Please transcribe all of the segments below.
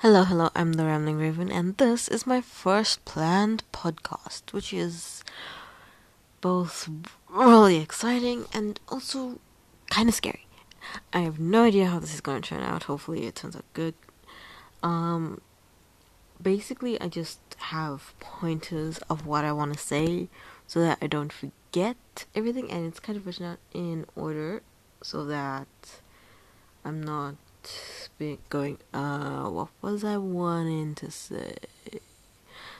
Hello, hello, I'm the Rambling Raven, and this is my first planned podcast, which is both really exciting and also kind of scary. I have no idea how this is going to turn out. Hopefully, it turns out good. Um, basically, I just have pointers of what I want to say so that I don't forget everything, and it's kind of written out in order so that I'm not be going, uh, what was I wanting to say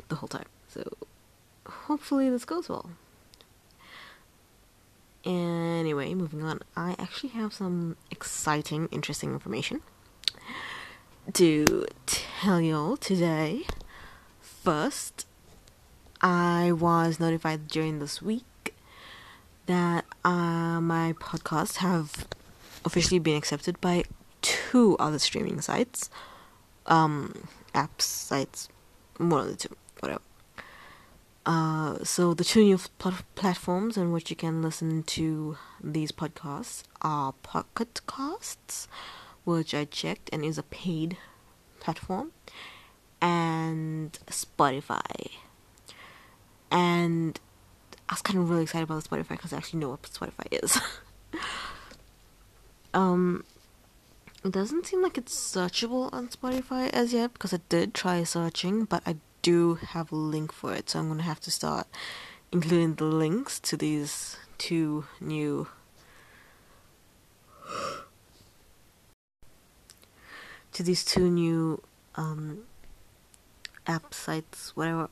the whole time? So, hopefully, this goes well. Anyway, moving on, I actually have some exciting, interesting information to tell y'all today. First, I was notified during this week that uh, my podcasts have officially been accepted by two other streaming sites, um, apps, sites, one of the two, whatever. Uh, so the two new pl- platforms on which you can listen to these podcasts are Pocket Casts, which I checked and is a paid platform, and Spotify. And I was kind of really excited about Spotify because I actually know what Spotify is. um, it doesn't seem like it's searchable on Spotify as yet because I did try searching, but I do have a link for it, so I'm gonna have to start including the links to these two new to these two new um, app sites, whatever.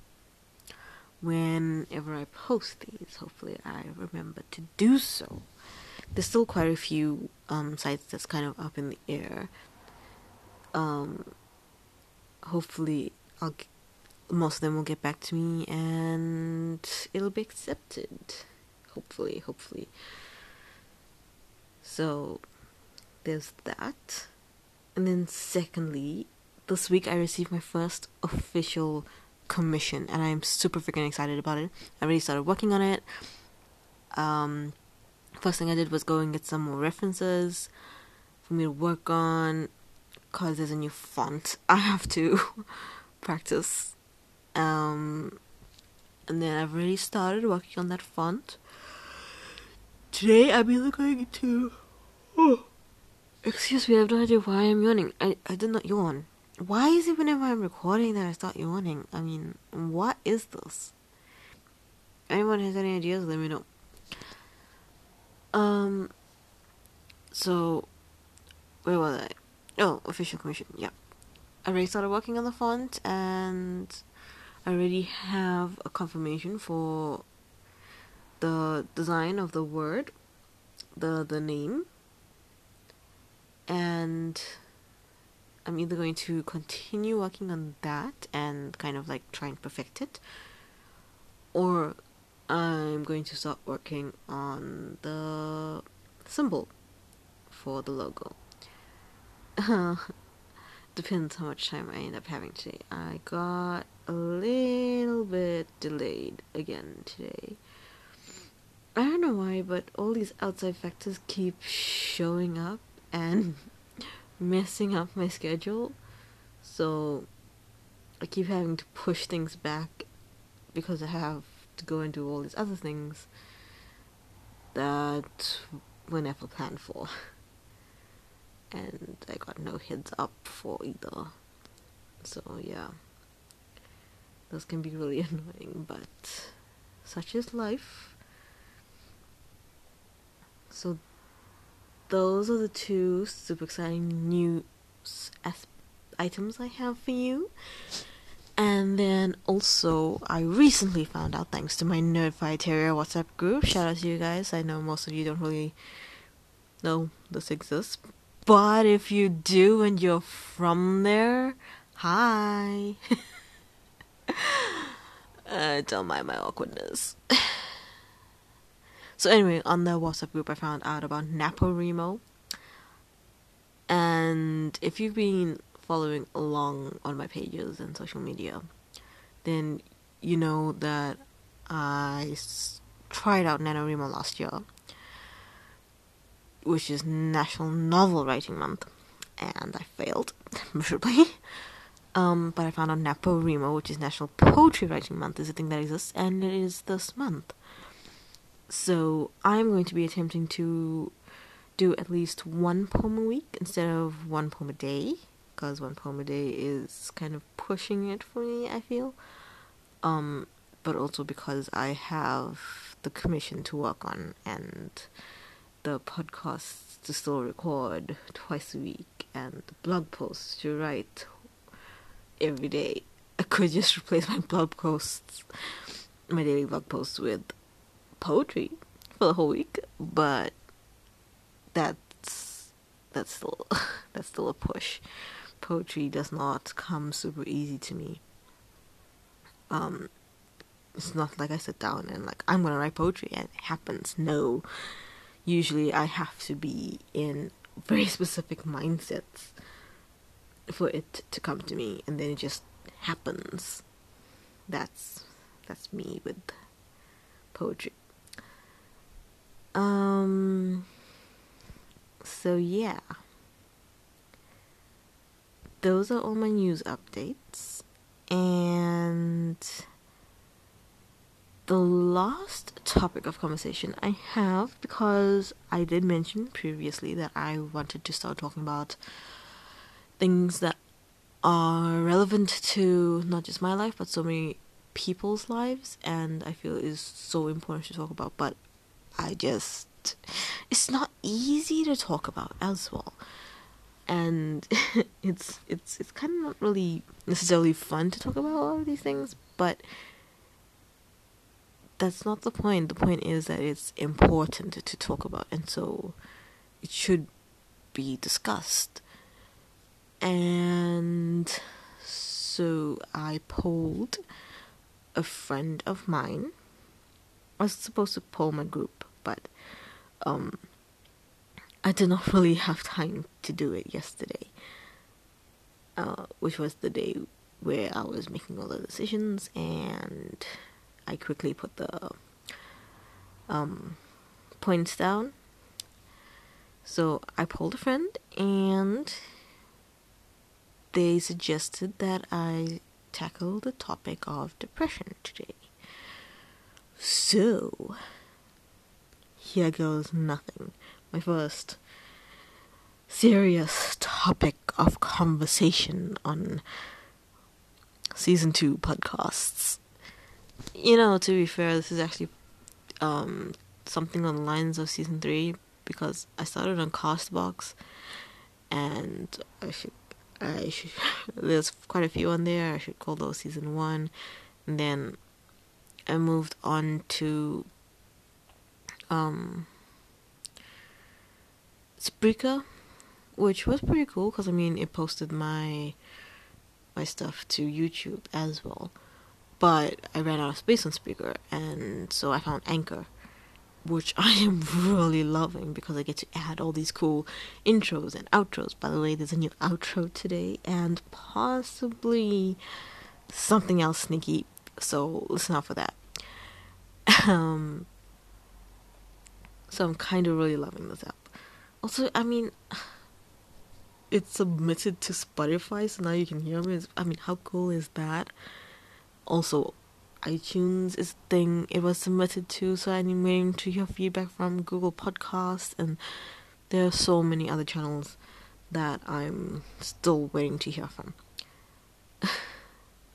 Whenever I post these, hopefully I remember to do so there's still quite a few um, sites that's kind of up in the air. Um, hopefully, I'll g- most of them will get back to me and it'll be accepted. Hopefully, hopefully. So, there's that. And then, secondly, this week I received my first official commission, and I'm super freaking excited about it. I already started working on it. Um, first thing I did was go and get some more references for me to work on because there's a new font I have to practice. Um, and then I've already started working on that font. Today I'll be looking to. Oh, excuse me, I have no idea why I'm yawning. I, I did not yawn. Why is it whenever I'm recording that I start yawning? I mean, what is this? Anyone has any ideas, let me know. Um. So, where was I? Oh, official commission. Yeah, I already started working on the font, and I already have a confirmation for the design of the word, the the name, and I'm either going to continue working on that and kind of like try and perfect it, or I'm going to start working on the symbol for the logo. Depends how much time I end up having today. I got a little bit delayed again today. I don't know why, but all these outside factors keep showing up and messing up my schedule. So I keep having to push things back because I have to go and do all these other things that were never planned for. And I got no heads up for either. So, yeah. Those can be really annoying, but such is life. So, those are the two super exciting news items I have for you. And then also, I recently found out thanks to my Nerdfighteria WhatsApp group. Shout out to you guys. I know most of you don't really know this exists. But if you do and you're from there, hi. uh, don't mind my awkwardness. so, anyway, on the WhatsApp group, I found out about NaPoWriMo. And if you've been following along on my pages and social media, then you know that I s- tried out NaNoWriMo last year, which is National Novel Writing Month, and I failed miserably. Um, but I found out NaPoWriMo, which is National Poetry Writing Month, is a thing that exists, and it is this month. So I'm going to be attempting to do at least one poem a week instead of one poem a day, because one poem a day is kind of pushing it for me, I feel. Um, but also because I have the commission to work on and the podcasts to still record twice a week and blog posts to write every day. I could just replace my blog posts, my daily blog posts, with poetry for the whole week, but that's that's still that's still a push. Poetry does not come super easy to me. Um, it's not like I sit down and like I'm gonna write poetry and it happens. No, usually I have to be in very specific mindsets for it to come to me and then it just happens that's that's me with poetry um so yeah those are all my news updates. And the last topic of conversation I have because I did mention previously that I wanted to start talking about things that are relevant to not just my life but so many people's lives and I feel is so important to talk about but I just it's not easy to talk about as well and it's it's it's kind of not really necessarily fun to talk about all of these things but that's not the point the point is that it's important to talk about and so it should be discussed and so I polled a friend of mine. I was supposed to poll my group, but um, I did not really have time to do it yesterday, uh, which was the day where I was making all the decisions, and I quickly put the um, points down. So I polled a friend, and they suggested that I tackle the topic of depression today. So, here goes nothing. My first serious topic of conversation on season two podcasts. You know, to be fair, this is actually um, something on the lines of season three because I started on Castbox and I should I should, there's quite a few on there. I should call those season one. And then I moved on to um, Spreaker, which was pretty cool because I mean it posted my my stuff to YouTube as well. But I ran out of space on Spreaker, and so I found Anchor which I am really loving because I get to add all these cool intros and outros. By the way, there's a new outro today and possibly something else sneaky, so listen out for that. Um, so I'm kind of really loving this app. Also, I mean, it's submitted to Spotify, so now you can hear me. I mean, how cool is that? Also, iTunes is a thing it was submitted to, so I'm waiting to hear feedback from Google Podcasts, and there are so many other channels that I'm still waiting to hear from.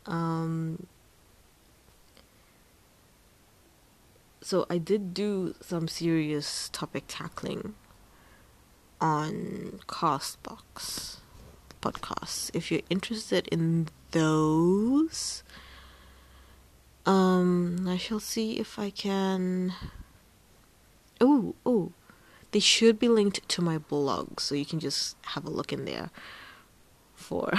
um, so I did do some serious topic tackling on Castbox podcasts. If you're interested in those, um, I shall see if I can. Oh, oh, they should be linked to my blog, so you can just have a look in there for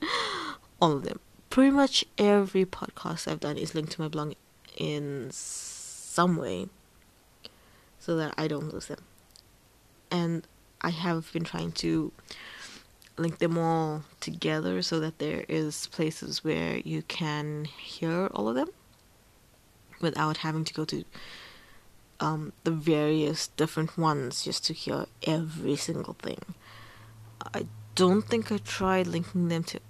all of them. Pretty much every podcast I've done is linked to my blog in some way, so that I don't lose them. And I have been trying to link them all together so that there is places where you can hear all of them without having to go to um, the various different ones just to hear every single thing. I don't think I tried linking them to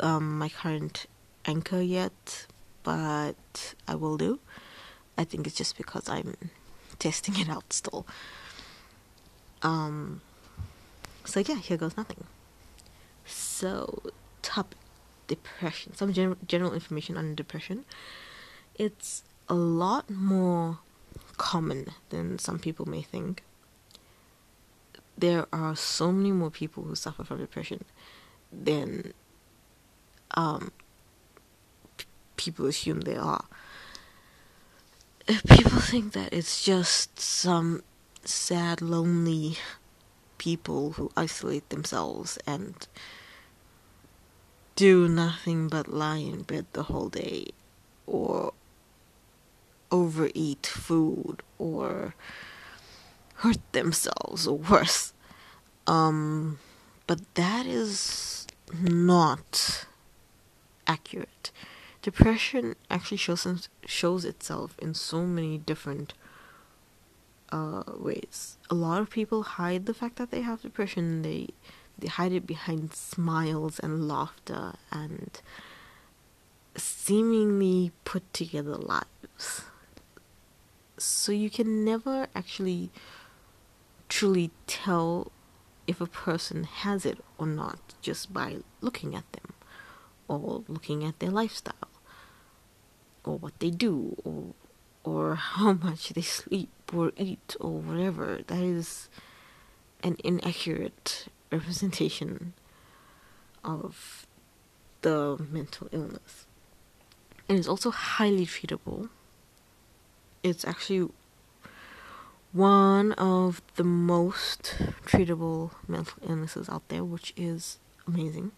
um, my current anchor yet, but I will do. I think it's just because I'm testing it out still. Um, so yeah, here goes nothing. So, topic depression. Some gen- general information on depression. It's a lot more common than some people may think. There are so many more people who suffer from depression than um, p- people assume there are. People think that it's just some sad, lonely people who isolate themselves and do nothing but lie in bed the whole day or overeat food or hurt themselves or worse. Um, but that is not accurate. Depression actually shows shows itself in so many different uh, ways. A lot of people hide the fact that they have depression. They they hide it behind smiles and laughter and seemingly put together lives. So you can never actually truly tell if a person has it or not just by looking at them or looking at their lifestyle or what they do or or how much they sleep or eat or whatever. That is an inaccurate representation of the mental illness. And it's also highly treatable. It's actually one of the most treatable mental illnesses out there, which is amazing.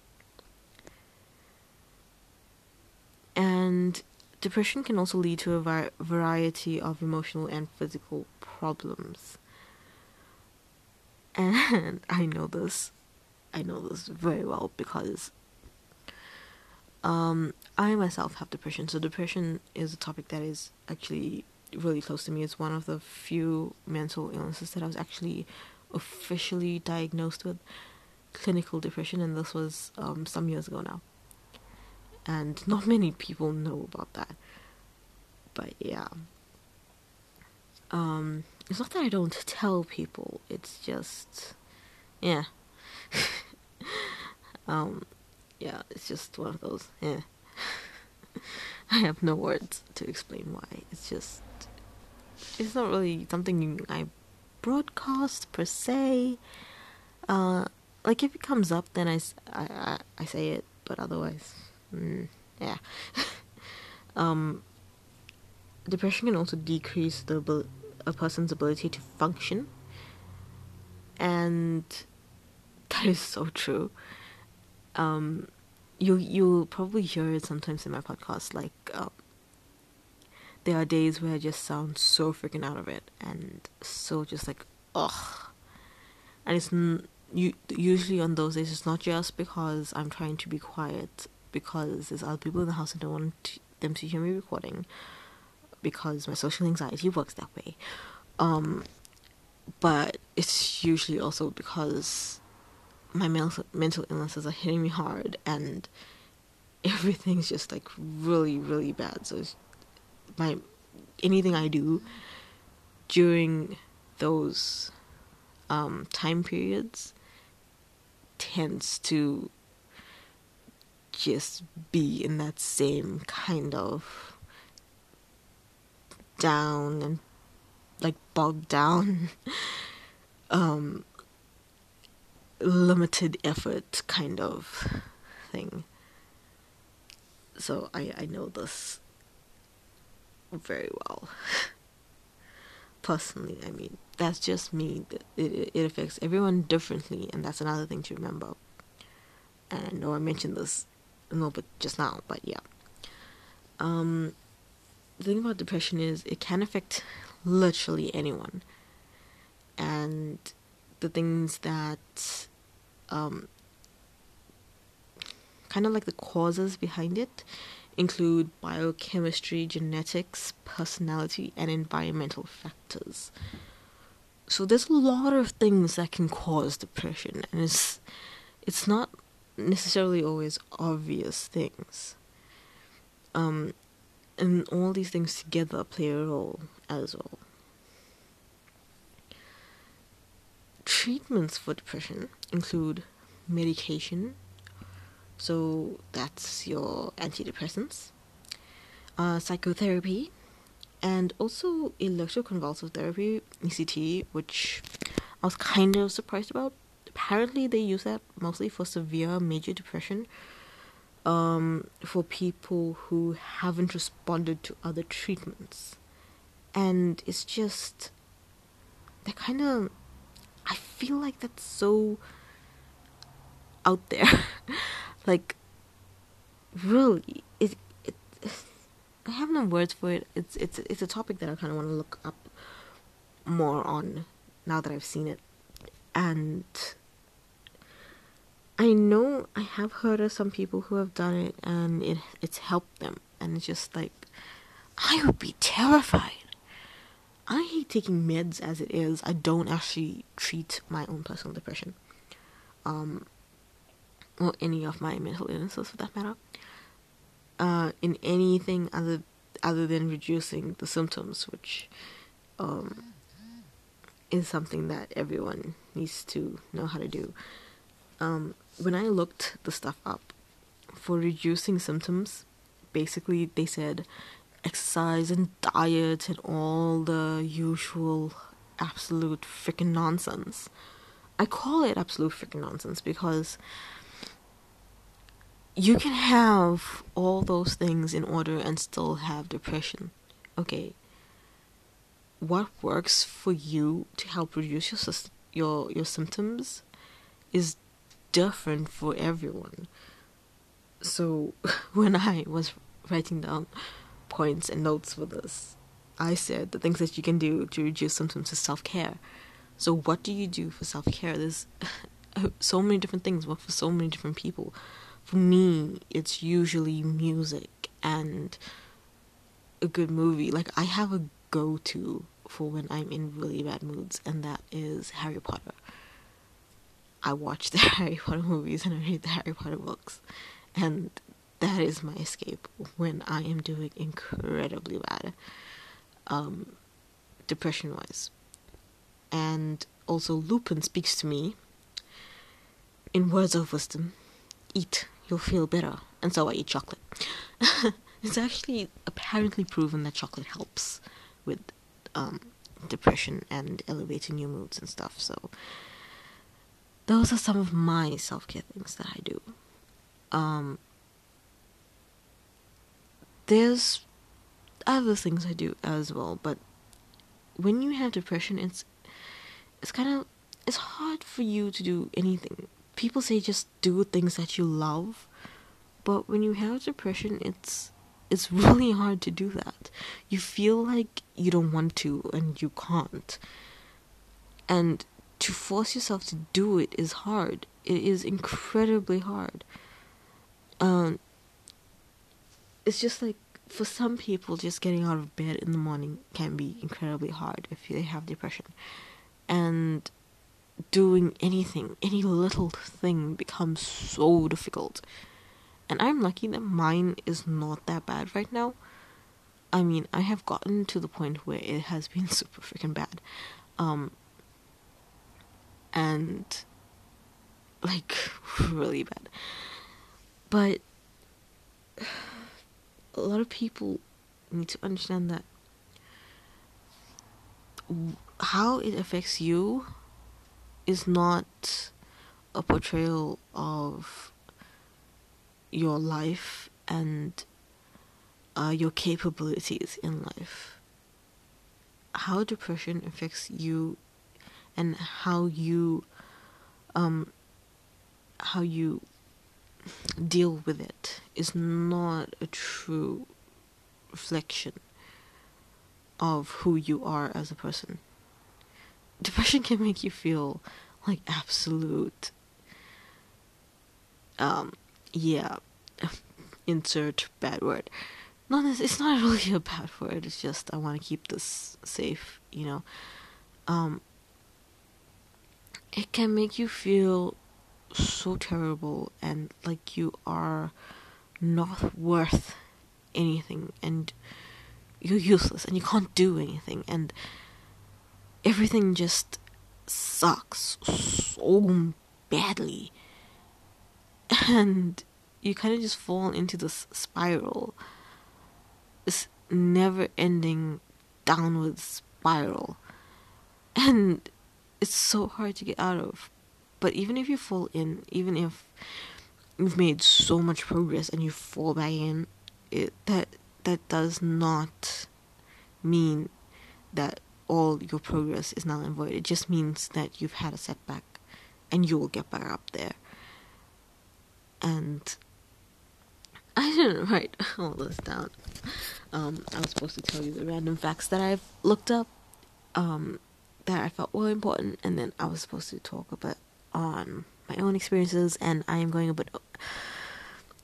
And depression can also lead to a variety of emotional and physical problems. And I know this. I know this very well because um, I myself have depression. So, depression is a topic that is actually really close to me. It's one of the few mental illnesses that I was actually officially diagnosed with clinical depression, and this was um, some years ago now. And not many people know about that. But yeah. Um, it's not that I don't tell people, it's just, yeah. um, yeah, it's just one of those, yeah. I have no words to explain why. It's just, it's not really something I broadcast per se. Uh, like if it comes up, then I, I, I, I say it, but otherwise, mm, yeah. um, depression can also decrease the a person's ability to function, and that is so true. Um, you you'll probably hear it sometimes in my podcast. Like, um, there are days where I just sound so freaking out of it, and so just like, ugh. And it's n- you usually on those days. It's not just because I'm trying to be quiet, because there's other people in the house and don't want them to hear me recording, because my social anxiety works that way. Um, but it's usually also because my mental mental illnesses are hitting me hard and everything's just like really really bad. So my anything I do during those um, time periods tends to just be in that same kind of down and like bogged down um limited effort kind of thing. So i i know this very well. Personally i mean that's just me. It, it affects everyone differently and that's another thing to remember. And i know i mentioned this a little bit just now but yeah um the thing about depression is it can affect literally anyone. And the things that um, kind of like the causes behind it include biochemistry, genetics, personality, and environmental factors. So there's a lot of things that can cause depression, and it's it's not necessarily always obvious things. Um, and all these things together play a role as well. Treatments for depression include medication, so that's your antidepressants, uh, psychotherapy, and also electroconvulsive therapy, ECT, which I was kind of surprised about. Apparently, they use that mostly for severe major depression um, for people who haven't responded to other treatments. And it's just, they kind of, I feel like that's so out there. like, really, it, it, I have no words for it. It's, it's, it's a topic that I kind of want to look up more on now that I've seen it. And I know I have heard of some people who have done it and it it's helped them and it's just like I would be terrified. I hate taking meds as it is. I don't actually treat my own personal depression. Um or any of my mental illnesses for that matter. Uh in anything other other than reducing the symptoms, which um is something that everyone needs to know how to do um, when I looked the stuff up for reducing symptoms, basically they said exercise and diet and all the usual absolute freaking nonsense. I call it absolute freaking nonsense because you can have all those things in order and still have depression. Okay. What works for you to help reduce your your your symptoms is different for everyone. So when I was writing down points and notes for this, I said the things that you can do to reduce symptoms is self care. So what do you do for self care? There's so many different things work for so many different people. For me, it's usually music and a good movie. Like I have a go to for when I'm in really bad moods, and that is Harry Potter. I watch the Harry Potter movies and I read the Harry Potter books. And that is my escape when I am doing incredibly bad, um, depression wise. And also, Lupin speaks to me in words of wisdom eat, you'll feel better. And so I eat chocolate. it's actually apparently proven that chocolate helps with um, depression and elevating your moods and stuff. So those are some of my self care things that I do. Um, there's other things I do as well, but when you have depression, it's it's kind of it's hard for you to do anything. People say just do things that you love, but when you have depression, it's it's really hard to do that. You feel like you don't want to and you can't. And to force yourself to do it is hard. It is incredibly hard. Um, it's just like for some people, just getting out of bed in the morning can be incredibly hard if they have depression, and doing anything, any little thing, becomes so difficult. And I'm lucky that mine is not that bad right now. I mean, I have gotten to the point where it has been super freaking bad. Um, and like really bad. But a lot of people need to understand that how it affects you is not a portrayal of your life and uh, your capabilities in life. How depression affects you and how you um how you deal with it is not a true reflection of who you are as a person. Depression can make you feel like absolute um yeah insert bad word. Not it's not really a bad word, it's just I want to keep this safe, you know. Um it can make you feel so terrible and like you are not worth anything and you're useless and you can't do anything and everything just sucks so badly. And you kind of just fall into this spiral this never ending downward spiral. And it's so hard to get out of but even if you fall in even if you've made so much progress and you fall back in it that that does not mean that all your progress is null and void. It just means that you've had a setback and you will get back up there. And I didn't write all this down. Um, I was supposed to tell you the random facts that I've looked up um, that I felt were important, and then I was supposed to talk a bit on my own experiences, and I am going a bit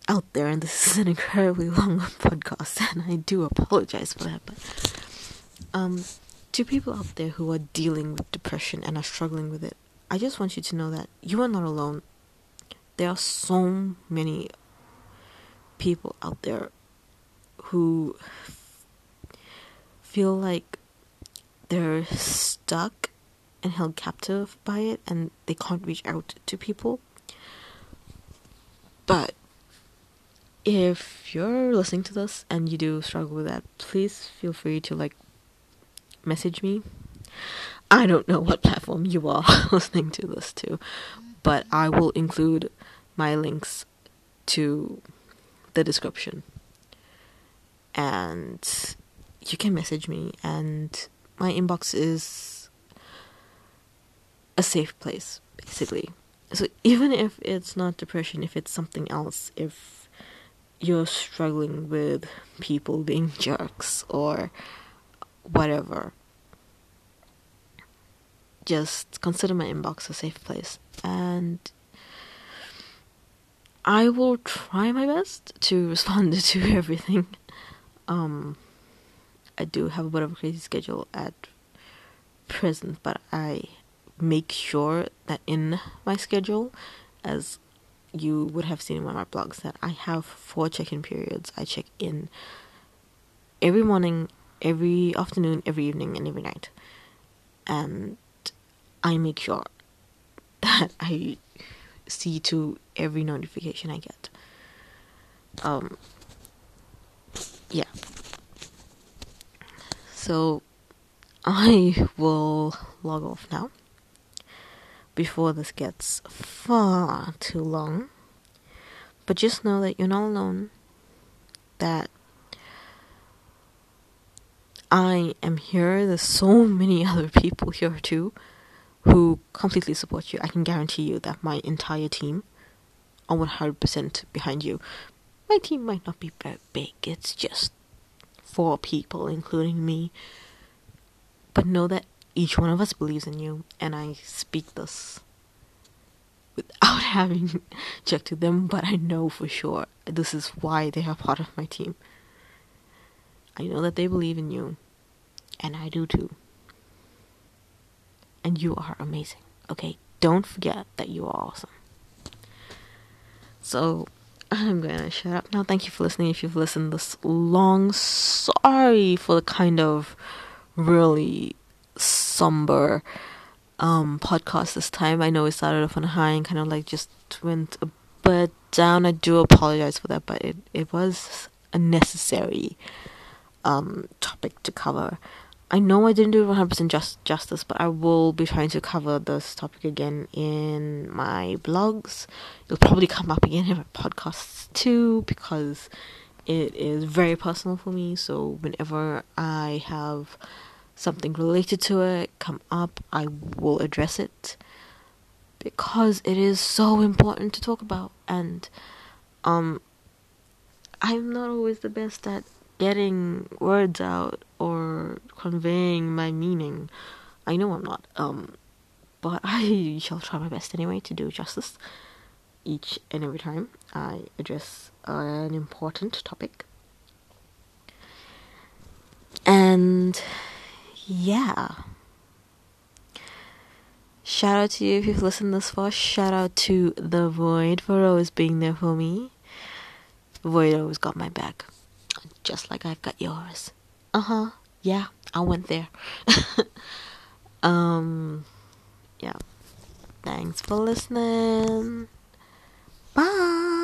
out there, and this is an incredibly long podcast, and I do apologize for that. But um, to people out there who are dealing with depression and are struggling with it, I just want you to know that you are not alone. There are so many people out there who feel like they're stuck and held captive by it and they can't reach out to people. But if you're listening to this and you do struggle with that, please feel free to like message me. I don't know what platform you are listening to this to, but I will include my links to the description. And you can message me, and my inbox is a safe place, basically. So even if it's not depression, if it's something else, if you're struggling with people being jerks or whatever, just consider my inbox a safe place. And I will try my best to respond to everything. Um, I do have a bit of a crazy schedule at present, but I make sure that in my schedule, as you would have seen in one of my blogs that I have four check-in periods. I check in every morning, every afternoon, every evening, and every night, and I make sure that I see to every notification I get. Um, yeah. So I will log off now before this gets far too long. But just know that you're not alone. That I am here. There's so many other people here too who completely support you. I can guarantee you that my entire team are 100% behind you. My team might not be very big, it's just four people, including me. But know that each one of us believes in you, and I speak this without having checked with them, but I know for sure this is why they are part of my team. I know that they believe in you, and I do too. And you are amazing, okay? Don't forget that you are awesome. So, I'm gonna shut up now. Thank you for listening. If you've listened this long, sorry for the kind of really somber um podcast this time. I know it started off on a high and kind of like just went a bit down. I do apologize for that, but it it was a necessary um topic to cover. I know I didn't do 100% just, justice, but I will be trying to cover this topic again in my blogs. It'll probably come up again in my podcasts too because it is very personal for me. So whenever I have something related to it come up, I will address it because it is so important to talk about and um I'm not always the best at getting words out or conveying my meaning. I know I'm not um but I shall try my best anyway to do justice each and every time I address an important topic. And yeah. Shout out to you if you've listened this far. Shout out to The Void for always being there for me. Void always got my back just like I've got yours. Uh huh. Yeah, I went there. um, yeah. Thanks for listening. Bye.